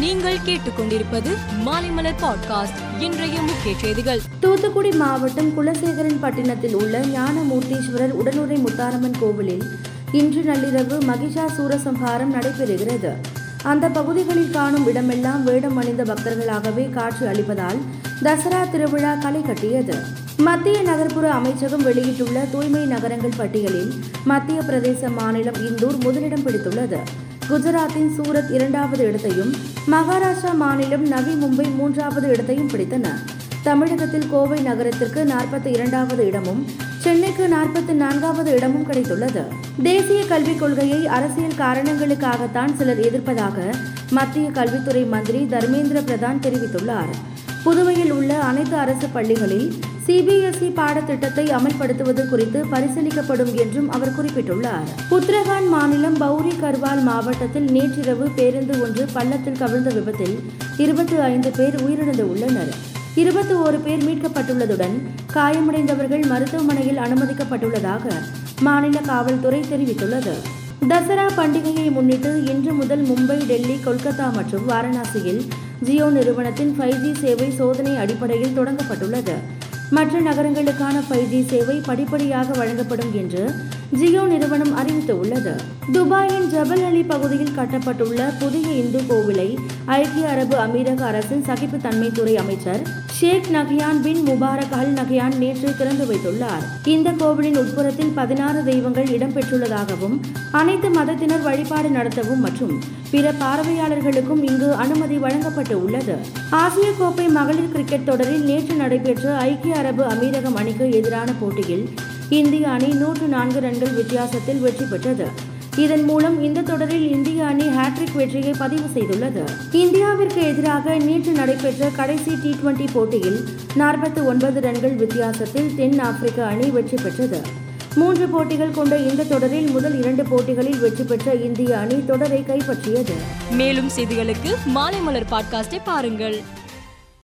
நீங்கள் கேட்டுக்கொண்டிருப்பது மாலைமலர் பாட்காஸ்ட். இன்றைய முக்கிய செய்திகள். தூத்துக்குடி மாவட்டம் குலசேகரன் பட்டினத்தில் உள்ள ஞானமூர்த்தீஸ்வரர் உடனுரை முத்தாரம்மன் கோவிலில் இன்று நள்ளிரவு மகிஷா சூரசம்ஹாரம் நடைபெறுகிறது. அந்த பகுதிகளில் காணும் இடமெல்லாம் வேடம் அணிந்த பக்தர்களாகவே காட்சி அளிப்பதால் தசரா திருவிழா களை கட்டியது. மத்திய நகர்ப்புற அமைச்சகம் வெளியிட்டுள்ள தூய்மை நகரங்கள் பட்டியலில் மத்திய பிரதேச மாநிலம் இந்தூர் முதலிடம் பிடித்துள்ளது. குஜராத்தின் சூரத் இரண்டாவது இடத்தையும் மகாராஷ்டிரா மாநிலம் நவி மும்பை மூன்றாவது இடத்தையும் பிடித்தன. தமிழகத்தில் கோவை நகரத்திற்கு நாற்பத்தி இரண்டாவது இடமும் சென்னைக்கு நாற்பத்தி நான்காவது இடமும் கிடைத்துள்ளது. தேசிய கல்விக் கொள்கையை அரசியல் காரணங்களுக்காகத்தான் சிலர் எதிர்ப்பதாக மத்திய கல்வித்துறை மந்திரி தர்மேந்திர பிரதான் தெரிவித்துள்ளார். புதுவையில் உள்ள அனைத்து அரசு பள்ளிகளில் சிபிஎஸ்இ பாடத்திட்டத்தை அமல்படுத்துவது குறித்து பரிசீலிக்கப்படும் என்றும் அவர் குறிப்பிட்டுள்ளார். உத்தரகாண்ட் மாநிலம் பௌரி கர்வால் மாவட்டத்தில் நேற்றிரவு பேருந்து ஒன்று பள்ளத்தில் கவிழ்ந்த விபத்தில் இருபத்தி ஐந்து பேர் உயிரிழந்து உள்ளனர் இருபத்தி ஓரு பேர் மீட்கப்பட்டுள்ளதுடன் காயமடைந்தவர்கள் மருத்துவமனையில் அனுமதிக்கப்பட்டுள்ளதாக மாநில காவல்துறை தெரிவித்துள்ளது. தசரா பண்டிகையை முன்னிட்டு இன்று முதல் மும்பை டெல்லி கொல்கத்தா மற்றும் வாரணாசியில் ஜியோ நிறுவனத்தின் ஃபைவ் ஜி சேவை சோதனை அடிப்படையில் தொடங்கப்பட்டுள்ளது. மற்ற நகரங்களுக்கான ஃபைவ் ஜி சேவை படிப்படியாக வழங்கப்படும் என்று ஜியோ நிறுவனம் அறிவித்துள்ளது. துபாயின் ஜபல் அலி பகுதியில் கட்டப்பட்டுள்ள புதிய இந்து கோவிலை ஐக்கிய அரபு அமீரக அரசின் சகிப்புத்தன்மைத்துறை அமைச்சர் ஷேக் நகியான் பின் முபாரக் அல் நஹ்யான் நேற்று திறந்து வைத்துள்ளார். இந்த கோவிலின் உட்புறத்தில் பதினாறு தெய்வங்கள் இடம்பெற்றுள்ளதாகவும் அனைத்து மதத்தினர் வழிபாடு நடத்தவும் மற்றும் பிற பார்வையாளர்களுக்கும் இங்கு அனுமதி வழங்கப்பட்டு உள்ளது. ஆசிய கோப்பை மகளிர் கிரிக்கெட் தொடரில் நேற்று நடைபெற்ற ஐக்கிய அரபு அமீரகம் அணிக்கு எதிரான போட்டியில் இந்திய அணி நூற்று நான்கு ரன்கள் வித்தியாசத்தில் வெற்றி பெற்றது. இதன் மூலம் இந்த தொடரில் இந்திய அணி ஹாட்ரிக் வெற்றியை பதிவு செய்துள்ளது. இந்தியாவிற்கு எதிராக நேற்று நடைபெற்ற கடைசி டி டுவெண்டி போட்டியில் நாற்பத்தி ஒன்பது ரன்கள் வித்தியாசத்தில் தென் ஆப்பிரிக்க அணி வெற்றி பெற்றது. மூன்று போட்டிகள் கொண்ட இந்த தொடரில் முதல் இரண்டு போட்டிகளில் வெற்றி பெற்ற இந்திய அணி தொடரை கைப்பற்றியது. மேலும் செய்திகளுக்கு மாலை மலர் பாட்காஸ்டை பாருங்கள்.